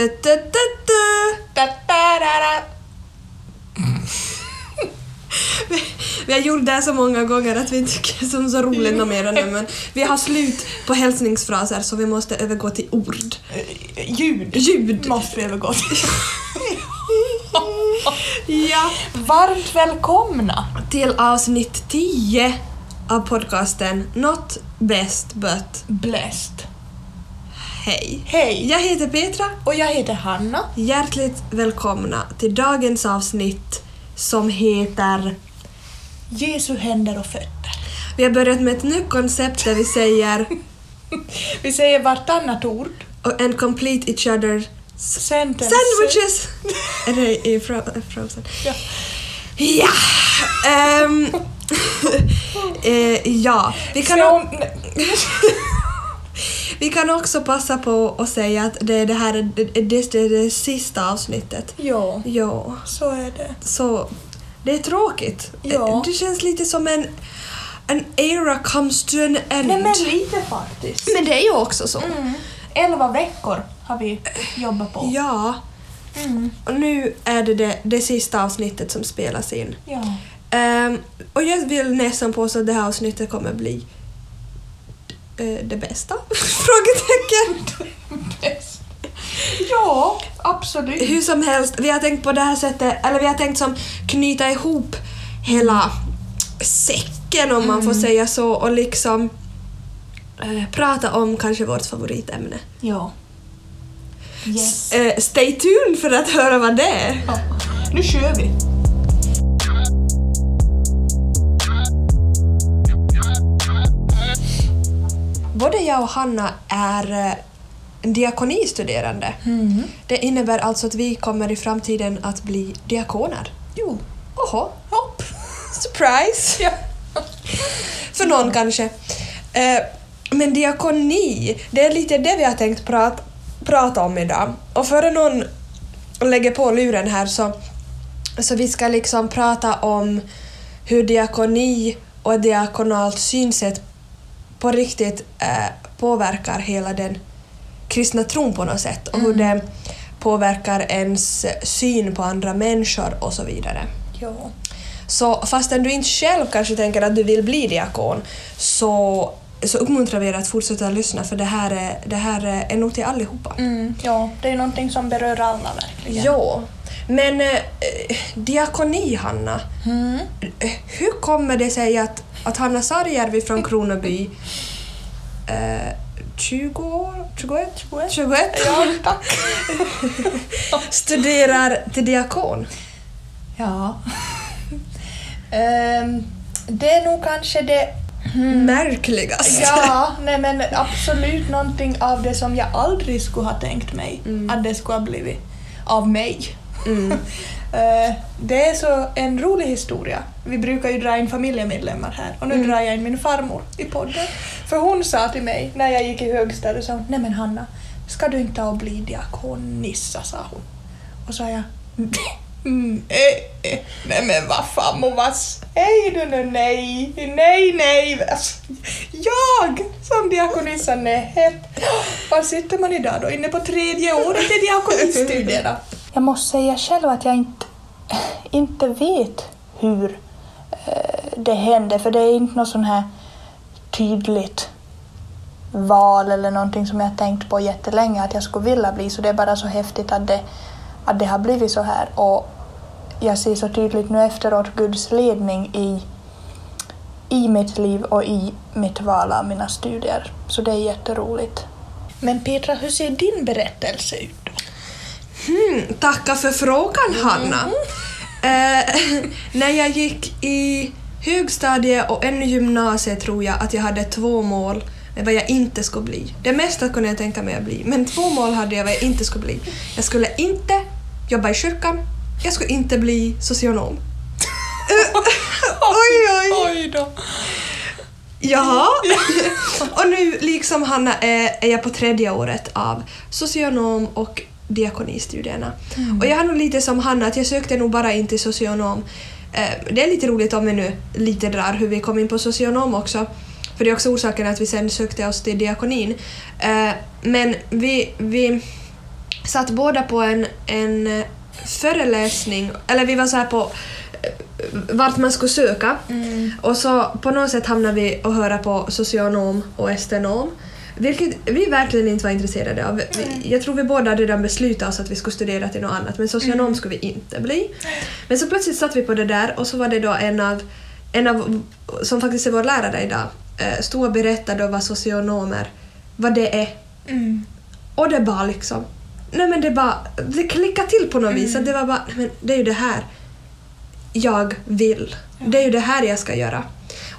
Da, da, da, da. Vi har gjort det här så många gånger att vi inte tycker det är så roligt något mer nu men vi har slut på hälsningsfraser så vi måste övergå till ord. Eh, Ljud. Ljud. Måste vi övergå till. Ja. Varmt välkomna! Till avsnitt 10 av podcasten Not best but Blessed. Hej. Hej! Jag heter Petra. Och jag heter Hanna. Hjärtligt välkomna till dagens avsnitt som heter Jesu händer och fötter. Vi har börjat med ett nytt koncept där vi säger Vi säger vartannat ord. and complete each other Sentence. sandwiches. Är det i Fro- Frozen? Ja. Ja! Ehm, eh, ja, vi kan, Så. Vi kan också passa på att säga att det, det här är det, det, det, är det sista avsnittet. Ja, Ja, så är det. så det är tråkigt. Ja. Eh, Det känns lite som en an era comes to an end. Nej men lite faktiskt. Men det är ju också så. Mm. Elva veckor har vi jobbat på. Ja, Mm. och nu är det, det det sista avsnittet som spelas in. Ja. Ehm, och jag vill nästan påstå att det här avsnittet kommer bli det bästa? Frågetecken. Ja, absolut. Hur som helst, vi har tänkt på det här sättet, eller vi har tänkt som knyta ihop hela säcken om man får säga så och liksom eh, prata om kanske vårt favoritämne. Ja. Yes. Eh, stay tuned för att höra vad det är. Ja. Nu kör vi. Både jag och Hanna är eh, diakonistuderande. Mm. Det innebär alltså att vi kommer i framtiden att bli diakoner. Jo. Oho, Hopp. surprise! Ja. För någon kanske. Eh, men diakoni, det är lite det vi har tänkt prat, prata om idag. Och före någon lägger på luren här så, så vi ska liksom prata om hur diakoni och diakonalt synsätt på riktigt eh, påverkar hela den kristna tron på något sätt och hur det påverkar ens syn på andra människor och så vidare. Ja. Så fastän du inte själv kanske tänker att du vill bli diakon så, så uppmuntrar vi er att fortsätta lyssna för det här är, det här är nog till allihopa. Mm. Ja, det är någonting som berör alla verkligen. Ja, men eh, diakoni Hanna, Mm. hur kommer det sig att, att Hanna Sarjärvi från Kronoby eh, 20 år, 21, 21. 21 Ja, tack. studerar till diakon? Ja. Ehm, det är nog kanske det... Märkligaste. Ja, nej men absolut någonting av det som jag aldrig skulle ha tänkt mig att det skulle ha blivit av mig. Mm. Eh, det är så en rolig historia. Vi brukar ju dra in familjemedlemmar här och nu drar jag in min farmor i podden. För hon sa till mig när jag gick i högstadiet, så, nej men Hanna, ska du inte ta och bli diakonissa, sa hon. Och sa jag, mm, eh, eh, nej men vad fan må vad säger du nu, nej, nej, nej. Alltså, Jag som diakonissa, nej. Var sitter man idag då? Inne på tredje året i diakonistudierna. Jag måste säga själv att jag inte, inte vet hur eh, det hände, för det är inte något sån här tydligt val eller någonting som jag tänkt på jättelänge att jag skulle vilja bli, så det är bara så häftigt att det, att det har blivit så här. Och jag ser så tydligt nu efteråt Guds ledning i, i mitt liv och i mitt val av mina studier. Så det är jätteroligt. Men Petra, hur ser din berättelse ut? Hmm, tacka för frågan Hanna. Eh, när jag gick i högstadiet och ännu gymnasiet tror jag att jag hade två mål med vad jag inte skulle bli. Det mesta kunde jag tänka mig att bli, men två mål hade jag vad jag inte skulle bli. Jag skulle inte jobba i kyrkan, jag skulle inte bli socionom. Eh, oj, oj! Oj då! Jaha. och nu, liksom Hanna, är jag på tredje året av socionom och diakonistudierna. Och jag har nog lite som Hanna, att jag sökte nog bara in till socionom. Eh, det är lite roligt om vi nu lite drar hur vi kom in på socionom också. För det är också orsaken att vi sen sökte oss till diakonin. Eh, men vi, vi satt båda på en, en eh, föreläsning, eller vi var så här på vart man skulle söka Mm. och så på något sätt hamnade vi och höra på socionom och estenom. Vilket vi verkligen inte var intresserade av. Vi, jag tror vi båda hade redan beslutat oss att vi skulle studera till något annat men socionom skulle vi inte bli. Men så plötsligt satt vi på det där och så var det då en av, en av som faktiskt är vår lärare idag, eh, stod och berättade vad socionomer, vad det är. Mm. Och det bara liksom... Nej men det bara... Det klickade till på något vis. Att det var bara, men det är ju det här jag vill. Det är ju det här jag ska göra.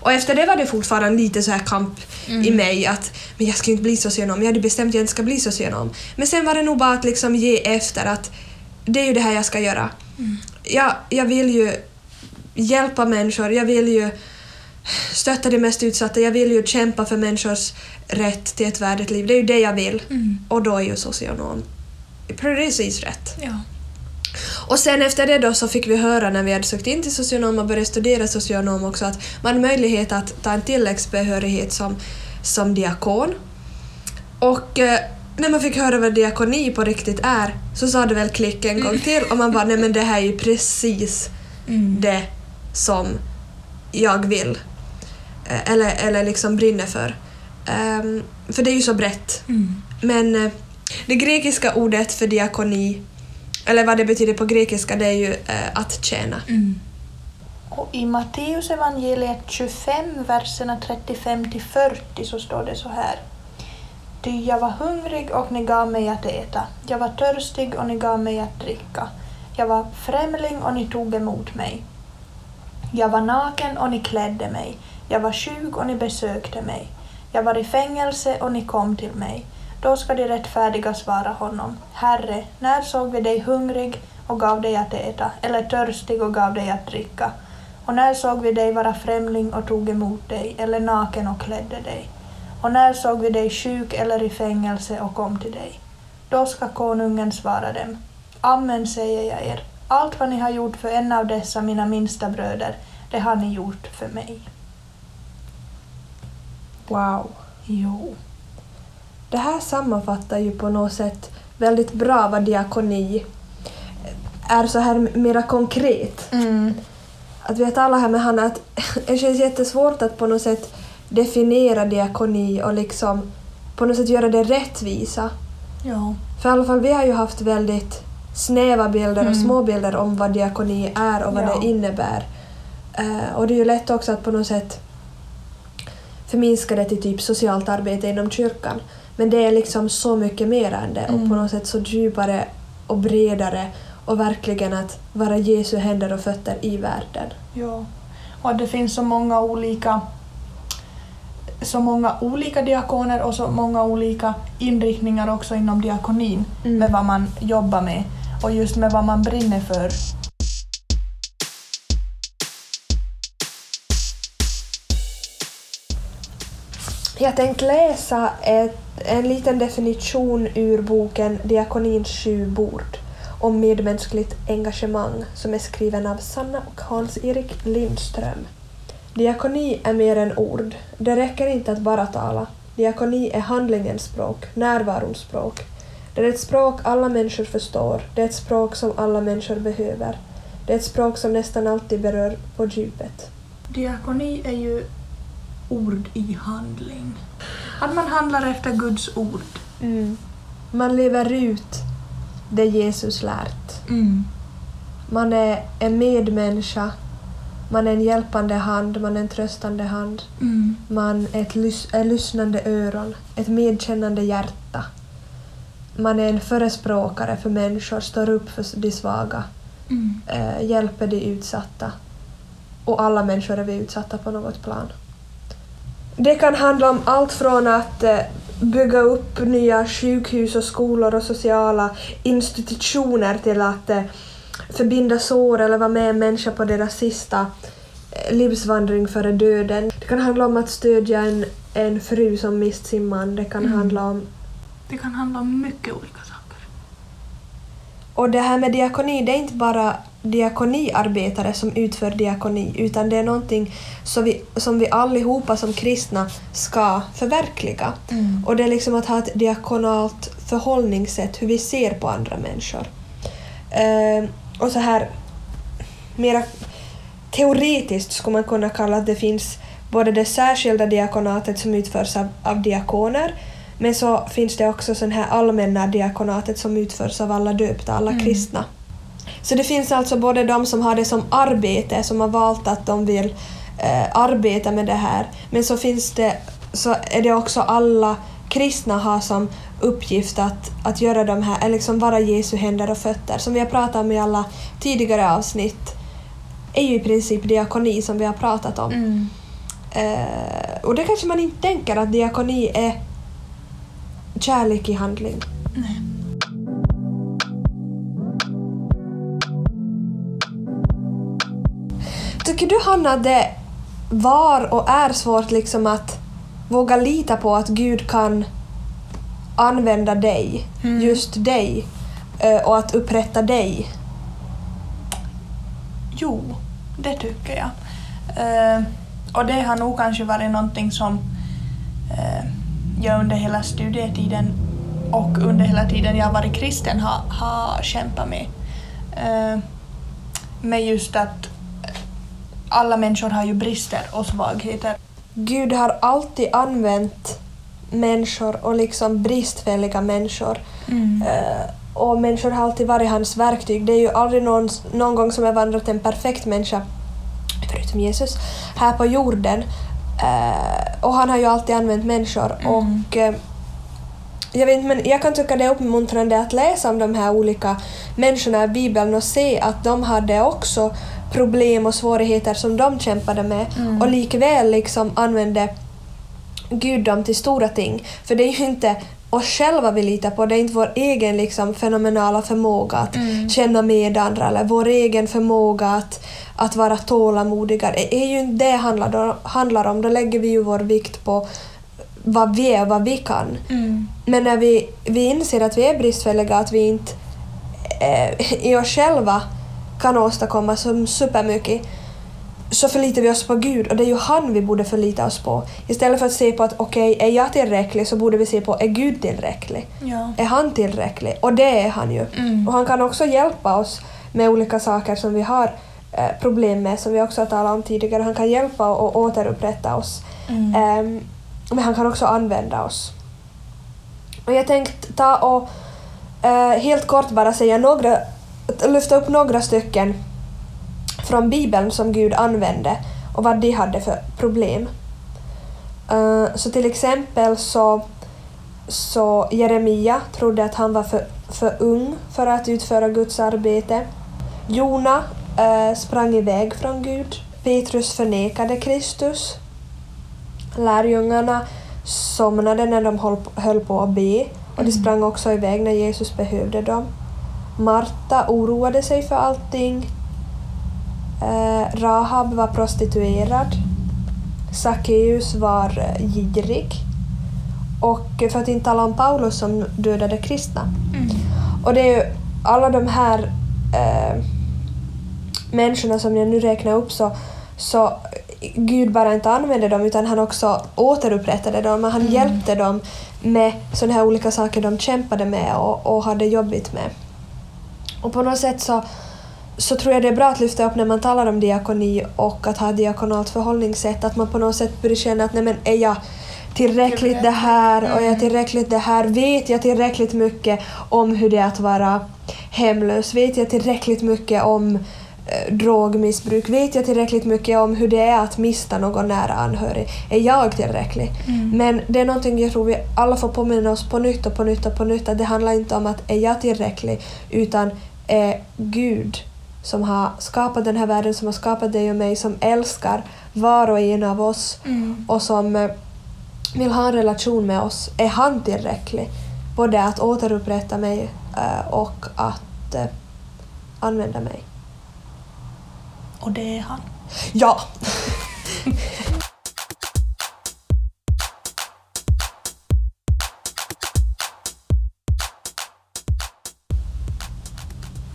Och efter det var det fortfarande lite så här kamp i mig att men jag ska inte bli socionom. Jag hade bestämt att jag inte ska bli socionom. Men sen var det nog bara att liksom ge efter att det är ju det här jag ska göra. Jag, jag vill ju hjälpa människor, jag vill ju stötta de mest utsatta, jag vill ju kämpa för människors rätt till ett värdigt liv. Det är ju det jag vill. Mm. Och då är ju socionom precis rätt. Ja. Och sen efter det då så fick vi höra när vi hade sökt in till socionom och började studera socionom också att man har möjlighet att ta en tilläggsbehörighet som, som diakon. Och eh, när man fick höra vad diakoni på riktigt är så sa det väl klick en gång till och man bara nej men det här är ju precis Mm. det som jag vill. Eh, Eller, eller liksom brinner för. Ehm, för det är ju så brett. Mm. Men eh, det grekiska ordet för diakoni, eller vad det betyder på grekiska, det är ju eh, att tjäna. Mm. Och i Matteus evangeliet 25, verserna 35 till 40 så står det så här. Ty jag var hungrig och ni gav mig att äta. Jag var törstig och ni gav mig att dricka. Jag var främling och ni tog emot mig. Jag var naken och ni klädde mig. Jag var sjuk och ni besökte mig. Jag var i fängelse och ni kom till mig. Då ska de rättfärdiga svara honom. Herre, när såg vi dig hungrig och gav dig att äta, eller törstig och gav dig att dricka? Och när såg vi dig vara främling och tog emot dig, eller naken och klädde dig? Och när såg vi dig sjuk eller i fängelse och kom till dig? Då ska konungen svara dem. Amen säger jag er, allt vad ni har gjort för en av dessa mina minsta bröder, det har ni gjort för mig. Wow. Jo. Det här sammanfattar ju på något sätt väldigt bra vad diakoni är så här mera konkret. Mm. Att vi talar här med Hanna att det känns jättesvårt att på något sätt definiera diakoni och liksom på något sätt göra det rättvisa. Ja. För i alla fall vi har ju haft väldigt snäva bilder och Mm. små bilder om vad diakoni är och vad Ja. det innebär. Eh, och det är ju lätt också att på något sätt förminska det till typ socialt arbete inom kyrkan. Men det är liksom så mycket mer än det och Mm. på något sätt så djupare och bredare och verkligen att vara Jesu händer och fötter i världen. Ja. Och det finns så många olika så många olika diakoner och så många olika inriktningar också inom diakonin Mm. med vad man jobbar med och just med vad man brinner för. Jag tänkte läsa ett, en liten definition ur boken Diakonins sju bord om medmänskligt engagemang som är skriven av Sanna och Hans-Erik Lindström. Diakoni är mer än ord. Det räcker inte att bara tala. Diakoni är handlingens språk, närvarons språk. Det är ett språk alla människor förstår. Det är ett språk som alla människor behöver. Det är ett språk som nästan alltid berör på djupet. Diakoni är ju ord i handling. Att man handlar efter Guds ord. Mm. Man lever ut det Jesus lärt. Mm. Man är en medmänniska, man är en hjälpande hand, man är en tröstande hand, Mm. man är ett lys- är lyssnande öron, ett medkännande hjärta. Man är en förespråkare för människor, står upp för de svaga, Mm. eh, hjälper de utsatta. Och alla människor är vi utsatta på något plan. Det kan handla om allt från att eh, bygga upp nya sjukhus och skolor och sociala institutioner till att eh, förbinda sår eller vara med en människa på deras sista eh, livsvandring före döden. Det kan handla om att stödja en, en fru som mist sin man. Det kan Mm. handla om Det kan handla om mycket olika saker. Och det här med diakoni, det är inte bara diakoniarbetare som utför diakoni utan det är någonting som vi, som vi allihopa som kristna ska förverkliga. Mm. Och det är liksom att ha ett diakonalt förhållningssätt, hur vi ser på andra människor. Eh, och så här mera teoretiskt skulle man kunna kalla att det finns både det särskilda diakonatet som utförs av, av diakoner men så finns det också sån här allmänna diakonatet som utförs av alla döpta, alla Mm. kristna. Så det finns alltså både de som har det som arbete, som har valt att de vill eh, arbeta med det här, men så finns det så är det också alla kristna har som uppgift att, att göra de här, eller liksom vara Jesu händer och fötter. Som vi har pratat om i alla tidigare avsnitt är ju i princip diakoni som vi har pratat om. Mm. Eh, och det kanske man inte tänker att diakoni är kärlek i handling. Nej. Tycker du Hanna att det var och är svårt liksom att våga lita på att Gud kan använda dig, Mm. just dig, eh, och att upprätta dig? Jo, det tycker jag. Eh, och det har nog kanske varit någonting som eh, jag under hela studietiden och under hela tiden jag har varit kristen har, har kämpat med. Med just att alla människor har ju brister och svagheter. Gud har alltid använt människor och liksom bristfälliga människor. Eh, och människor har alltid varit hans verktyg. Det är ju aldrig någon, någon gång som har vandrat en perfekt människa, förutom Jesus, här på jorden. Eh, och han har ju alltid använt människor. Mm. Och eh, jag, vet, men jag kan tycka det är uppmuntrande att läsa om de här olika människorna i Bibeln och se att de hade också problem och svårigheter som de kämpade med Mm. och likväl liksom använde Gud dem till stora ting. För det är ju inte oss själva vi litar på, det är inte vår egen liksom fenomenala förmåga att Mm. känna med andra eller vår egen förmåga att, att vara tålamodiga. Det är ju inte det handlar, om- handlar om, då lägger vi ju vår vikt på vad vi är och vad vi kan. Mm. Men när vi, vi inser att vi är bristfälliga, att vi inte eh, i oss själva kan åstadkomma så supermycket, så förlitar vi oss på Gud och det är ju han vi borde förlita oss på. Istället för att se på att okej, är jag tillräcklig så borde vi se på är Gud tillräcklig? Ja. Är han tillräcklig? Och det är han ju. Mm. Och han kan också hjälpa oss med olika saker som vi har eh, problem med, som vi också har talat om tidigare. Han kan hjälpa och återupprätta oss. Mm. Ehm, men han kan också använda oss. Och jag tänkte ta och eh, helt kort bara säga några, lyfta upp några stycken från Bibeln som Gud använde och vad de hade för problem. Eh, så till exempel så, så Jeremia trodde att han var för, för ung för att utföra Guds arbete. Jona eh, sprang iväg från Gud. Petrus förnekade Kristus. Lärjungarna somnade när de höll, höll på att be och de sprang också iväg när Jesus behövde dem. Marta oroade sig för allting. Eh, Rahab var prostituerad. Sackeus var eh, girig. Och för att inte tala om Paulus som dödade kristna. Mm. Och det är ju alla de här eh, människorna som jag nu räknar upp så, så Gud bara inte använde dem utan han också återupprättade dem och han Mm. hjälpte dem med sådana här olika saker de kämpade med och, och hade jobbigt med. Och på något sätt så, så tror jag det är bra att lyfta upp när man talar om diakoni och att ha diakonalt förhållningssätt att man på något sätt börjar känna att nej men är jag tillräckligt det här och är jag Mm. tillräckligt det här? Vet jag tillräckligt mycket om hur det är att vara hemlös? Vet jag tillräckligt mycket om eh, drogmissbruk? Vet jag tillräckligt mycket om hur det är att mista någon nära anhörig? Är jag tillräcklig? Mm. Men det är någonting jag tror vi alla får påminna oss på nytt och på nytt och på nytt att det handlar inte om att är jag tillräcklig utan är Gud som har skapat den här världen, som har skapat dig och mig, som älskar var och en av oss Mm. och som eh, vill ha en relation med oss, är han tillräcklig? Både att återupprätta mig eh, och att eh, använda mig. Och det är han. Ja!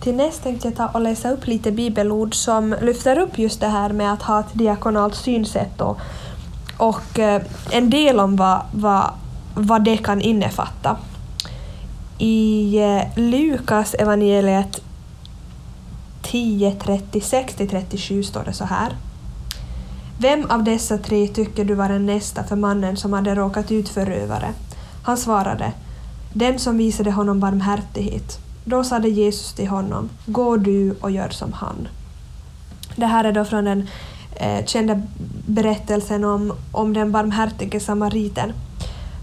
till näst tänkte jag ta och läsa upp lite bibelord som lyfter upp just det här med att ha ett diakonalt synsätt och, och eh, en del om vad, vad, vad det kan innefatta. I eh, Lukas evangeliet 10, 36-37 står det så här. Vem av dessa tre tycker du var den nästa för mannen som hade råkat ut för rövare? Han svarade, den som visade honom barmhärtighet. Då sade Jesus till honom, gå du och gör som han. Det här är då från den eh, kända berättelsen om, om den barmhärtige samariten.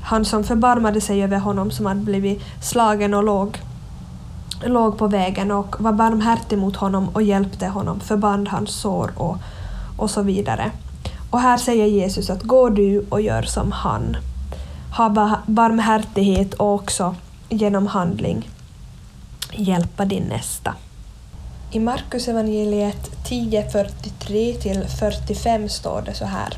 Han som förbarmade sig över honom som hade blivit slagen och låg, låg på vägen och var barmhärtig mot honom och hjälpte honom, förband hans sår och, och så vidare. Och här säger Jesus att gå du och gör som han. Ha barmhärtighet och också genom handling hjälpa din nästa. I Markus evangeliet 10.43-45 står det så här.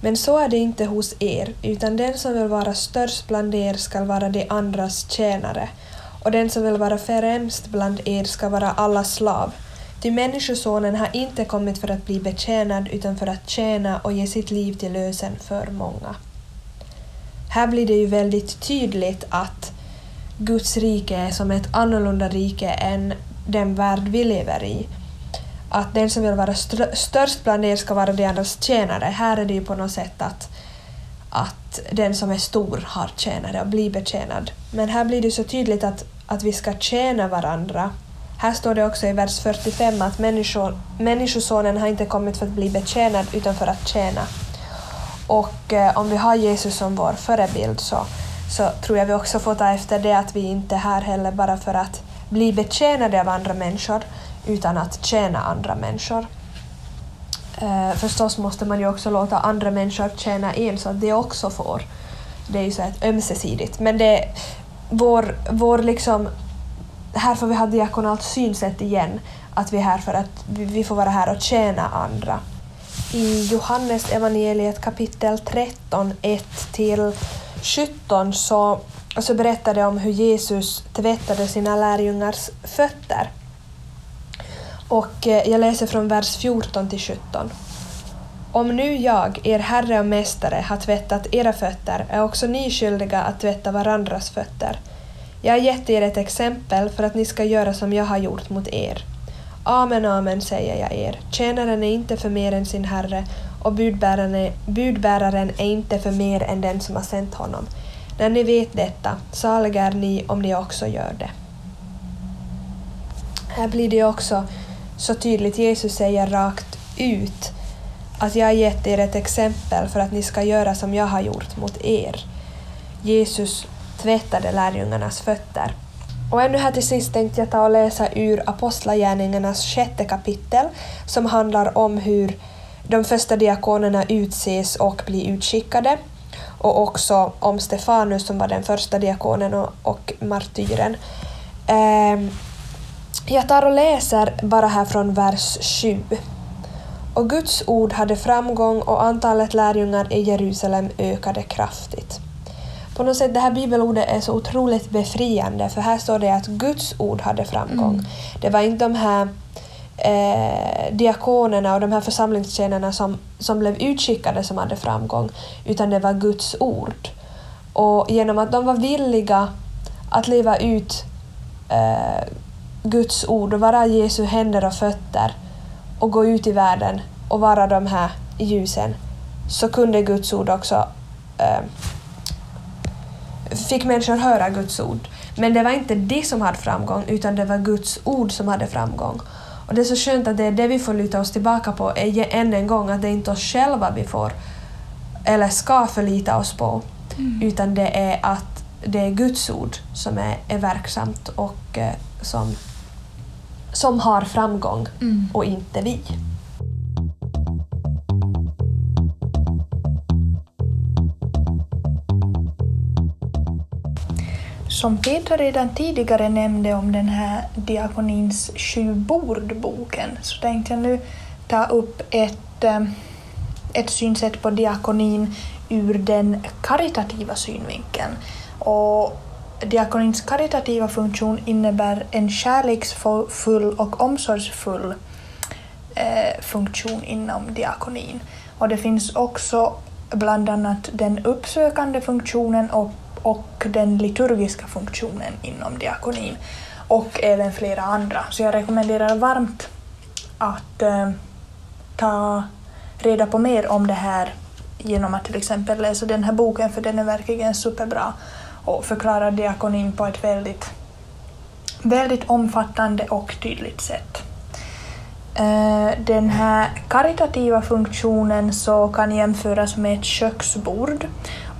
Men så är det inte hos er, utan den som vill vara störst bland er skall vara de andras tjänare, och den som vill vara främst bland er ska vara alla slav. Ty Människosonen har inte kommit för att bli betjänad utan för att tjäna och ge sitt liv till lösen för många. Här blir det ju väldigt tydligt att Guds rike är som ett annorlunda rike än den värld vi lever i. Att den som vill vara störst bland er ska vara de andras tjänare. Här är det ju på något sätt att, att den som är stor har tjänare och blir betjänad. Men här blir det så tydligt att, att vi ska tjäna varandra. Här står det också i vers 45 att människor, Människosonen har inte kommit för att bli betjänad utan för att tjäna. Och eh, om vi har Jesus som vår förebild så så tror jag vi också får ta efter det att vi inte är här heller bara för att bli betjänade av andra människor utan att tjäna andra människor. Eh, förstås måste man ju också låta andra människor tjäna en så att det också får. Det är ju så ett ömsesidigt. Men det vår, vår liksom, här får vi ha diakonalt synsätt igen, att vi är här för att vi får vara här och tjäna andra. I Johannes evangeliet kapitel 13, 1 till 17 så, så berättar det om hur Jesus tvättade sina lärjungars fötter. Och eh, jag läser från vers 14 till 17. Om nu jag, er Herre och Mästare, har tvättat era fötter är också ni skyldiga att tvätta varandras fötter. Jag har gett er ett exempel för att ni ska göra som jag har gjort mot er. Amen, amen, säger jag er. Tjänaren är inte för mer än sin herre och budbäraren är, budbäraren är inte för mer än den som har sänt honom. När ni vet detta, saliga är ni om ni också gör det. Här blir det också så tydligt, Jesus säger rakt ut att jag har gett er ett exempel för att ni ska göra som jag har gjort mot er. Jesus tvättade lärjungarnas fötter. Och ännu här till sist tänkte jag ta och läsa ur Apostlagärningarnas sjätte kapitel som handlar om hur de första diakonerna utses och blir utskickade och också om Stefanus som var den första diakonen och, och martyren. Eh, jag tar och läser bara här från vers 7. Och Guds ord hade framgång och antalet lärjungar i Jerusalem ökade kraftigt. På något sätt, det här bibelordet är så otroligt befriande för här står det att Guds ord hade framgång. Mm. Det var inte de här eh, diakonerna och de här församlingstjänarna som, som blev utskickade som hade framgång, utan det var Guds ord. Och genom att de var villiga att leva ut eh, Guds ord och vara Jesu händer och fötter och gå ut i världen och vara de här ljusen, så kunde Guds ord också eh, fick människor höra Guds ord. Men det var inte det som hade framgång, utan det var Guds ord som hade framgång. Och det är så skönt att det är det vi får luta oss tillbaka på än en gång, att det är inte oss själva vi får eller ska förlita oss på, mm. utan det är att det är Guds ord som är, är verksamt och eh, som, som har framgång mm. och inte vi. Som Petra redan tidigare nämnde om den här Diakonins sju bord-boken så tänkte jag nu ta upp ett, eh, ett synsätt på diakonin ur den karitativa synvinkeln. Och diakonins karitativa funktion innebär en kärleksfull och omsorgsfull eh, funktion inom diakonin. Och det finns också bland annat den uppsökande funktionen och, och den liturgiska funktionen inom diakonin och även flera andra. Så jag rekommenderar varmt att eh, ta reda på mer om det här genom att till exempel läsa den här boken för den är verkligen superbra och förklarar diakonin på ett väldigt, väldigt omfattande och tydligt sätt. Eh, den här karitativa funktionen så kan jämföras med ett köksbord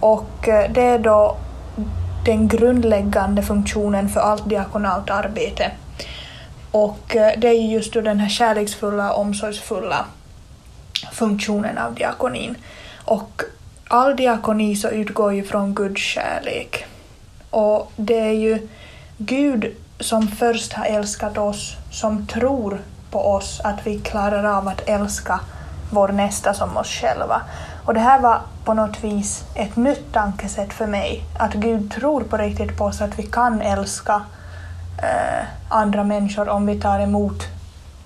och eh, det är då den grundläggande funktionen för allt diakonalt arbete. Och eh, det är just den här kärleksfulla, omsorgsfulla funktionen av diakonin. Och all diakoni så utgår ju från Guds kärlek. Och det är ju Gud som först har älskat oss, som tror på oss att vi klarar av att älska vår nästa som oss själva. Och det här var på något vis ett nytt tankesätt för mig, att Gud tror på riktigt på oss att vi kan älska eh, andra människor om vi tar emot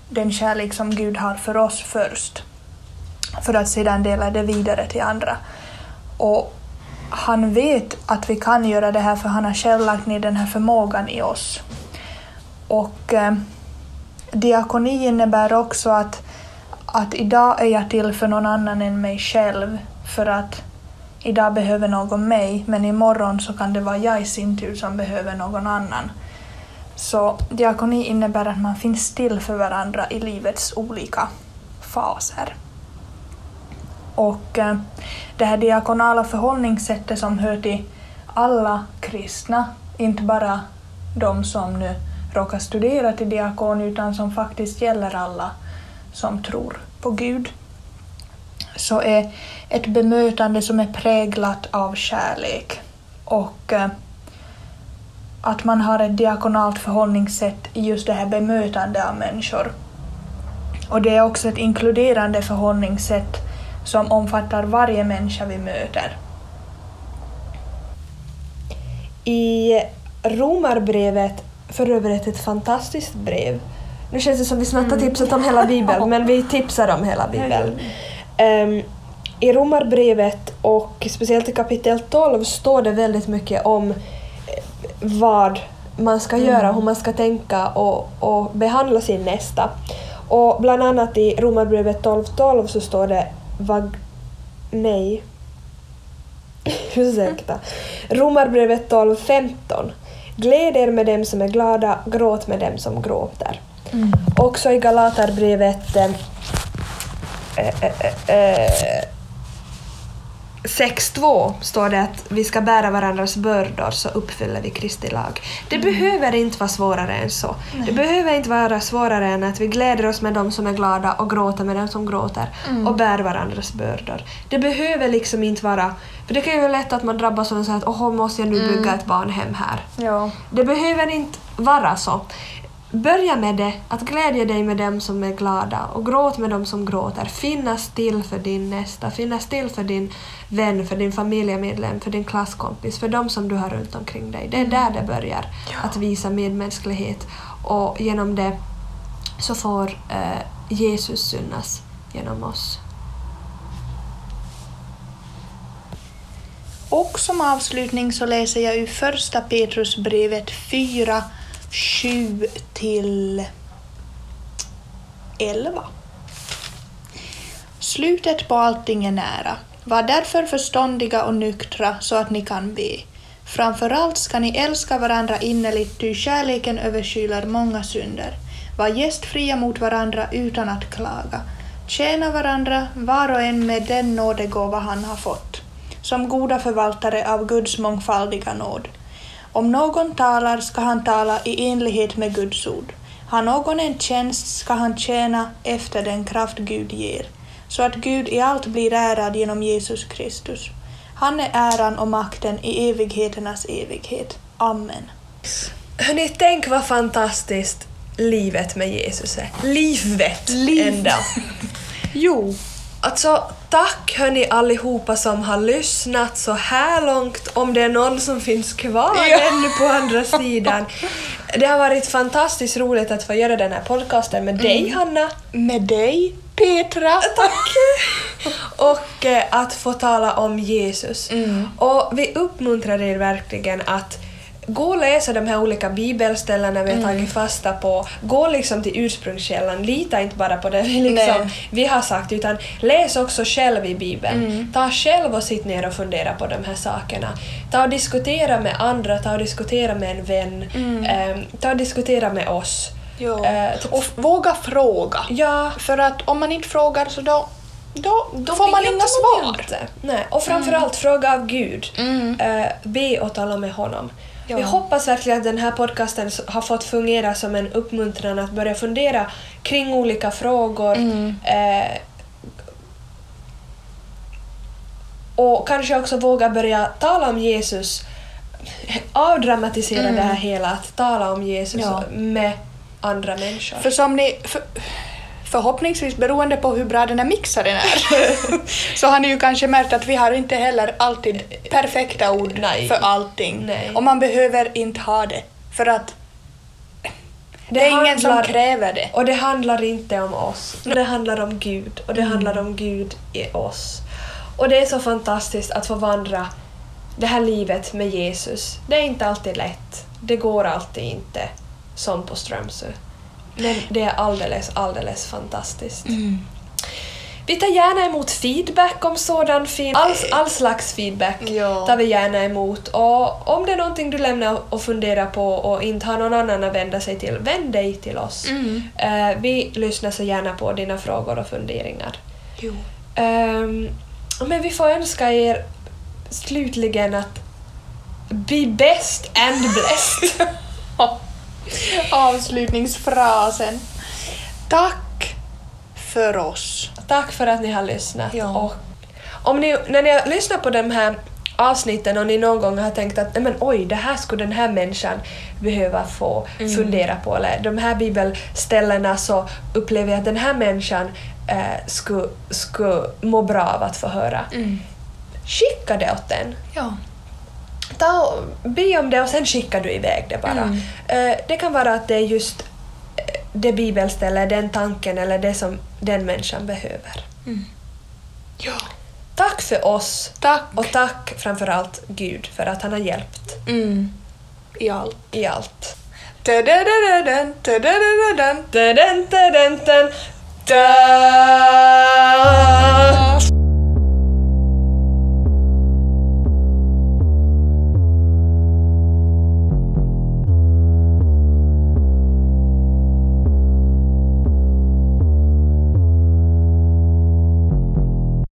den kärlek som Gud har för oss först, för att sedan dela det vidare till andra. Och han vet att vi kan göra det här för han har själv lagt ner den här förmågan i oss. Och eh, diakoni innebär också att, att idag är jag till för någon annan än mig själv för att idag behöver någon mig men imorgon så kan det vara jag i sin tur som behöver någon annan. Så diakoni innebär att man finns till för varandra i livets olika faser. Och eh, det här diakonala förhållningssättet som hör till alla kristna, inte bara de som nu råkar studera till diakon utan som faktiskt gäller alla som tror på Gud, så är ett bemötande som är präglat av kärlek och eh, att man har ett diakonalt förhållningssätt i just det här bemötandet av människor. Och det är också ett inkluderande förhållningssätt som omfattar varje människa vi möter. I Romarbrevet, för övrigt ett fantastiskt brev, nu känns det som vi snart har tipsat om hela Bibeln, men vi tipsar om hela Bibeln. Um, I Romarbrevet och speciellt i kapitel 12 står det väldigt mycket om eh, vad man ska Mm. göra, hur man ska tänka och, och behandla sin nästa. Och bland annat i Romarbrevet 12.12 så står det vad... Nej. Ursäkta. Romarbrevet 12.15. Gläd er med dem som är glada, gråt med dem som gråter. Mm. Också i Galaterbrevet eh, eh, eh, eh, 6.2 står det att vi ska bära varandras bördor så uppfyller vi Kristi lag. Det behöver inte vara svårare än så. Det behöver inte vara svårare än att vi gläder oss med dem som är glada och gråter med dem som gråter och bär varandras bördor. Det behöver liksom inte vara... För det kan ju vara lätt att man drabbas av en sån här att åh, måste jag nu bygga ett barnhem här? Ja. Det behöver inte vara så. Börja med det, att glädja dig med dem som är glada och gråt med dem som gråter. Finnas till för din nästa, finnas till för din vän, för din familjemedlem, för din klasskompis, för dem som du har runt omkring dig. Det är där det börjar, att visa medmänsklighet och genom det så får eh, Jesus synas genom oss. Och som avslutning så läser jag ur första Petrusbrevet 4, 7 till 11. Slutet på allting är nära. Var därför förståndiga och nyktra så att ni kan be. Framförallt ska ni älska varandra innerligt, ty kärleken överskyler många synder. Var gästfria mot varandra utan att klaga. Tjäna varandra, var och en med den nådegåva han har fått, som goda förvaltare av Guds mångfaldiga nåd. Om någon talar ska han tala i enlighet med Guds ord. Har någon en tjänst ska han tjäna efter den kraft Gud ger, så att Gud i allt blir ärad genom Jesus Kristus. Han är äran och makten i evigheternas evighet. Amen. Hörni, tänk vad fantastiskt livet med Jesus är. Livet Liv. ända. Jo, Alltså, tack hörni allihopa som har lyssnat så här långt, om det är någon som finns kvar Ja. ännu på andra sidan. Det har varit fantastiskt roligt att få göra den här podcasten med dig, Hanna. Med dig, Petra. Tack! Och eh, att få tala om Jesus. Mm. Och vi uppmuntrar er verkligen att gå och läsa de här olika bibelställena vi har Mm. tagit fasta på. Gå liksom till ursprungskällan, lita inte bara på det vi, liksom, vi har sagt utan läs också själv i bibeln. Mm. Ta själv och sitt ner och fundera på de här sakerna. Ta och diskutera med andra, ta och diskutera med en vän, eh, ta och diskutera med oss. Mm. Eh, Och våga fråga. Ja, För att om man inte frågar så då, då, Då får man inga svar. Inte. Nej. Och framförallt fråga av Gud. Mm. Eh, be och tala med honom. Ja. Vi hoppas verkligen att den här podcasten har fått fungera som en uppmuntran att börja fundera kring olika frågor. Mm. Eh, och kanske också våga börja tala om Jesus, avdramatisera det här hela, att tala om Jesus Mm. Ja. med andra människor. För som ni, för, förhoppningsvis beroende på hur bra den här mixaren är, så har ni ju kanske märkt att vi har inte heller alltid perfekta ord Nej. för allting. Nej. Och man behöver inte ha det, för att det, är ingen som handlar- kräver det. Och det handlar inte om oss, det handlar om Gud och det Mm. handlar om Gud i oss. Och det är så fantastiskt att få vandra det här livet med Jesus. Det är inte alltid lätt, det går alltid inte som på Strömsö. Men det är alldeles, alldeles fantastiskt. Mm. Vi tar gärna emot feedback om sådan fin... All, all slags feedback Ja. tar vi gärna emot. Och om det är någonting du lämnar och funderar på och inte har någon annan att vända sig till, vänd dig till oss. Mm. Eh, vi lyssnar så gärna på dina frågor och funderingar. Ehm, men vi får önska er slutligen att be best and blessed. Avslutningsfrasen. Tack för oss. Tack för att ni har lyssnat. Ja. Och om ni, när ni har lyssnat på de här avsnitten och ni någon gång har tänkt att "Nej, men oj, det här skulle den här människan behöva få Mm. fundera på, eller de här bibelställena så upplever jag att den här människan eh, skulle, skulle må bra av att få höra. Mm. Skicka det åt den. Ja. Ta och be om det och sen skickar du iväg det bara. Mm. Eh, det kan vara att det är just eh, det bibelstället, den tanken eller det som den människan behöver. ja. Tack för oss Tack. och tack framförallt Gud för att han har hjälpt Mm. I allt. i allt.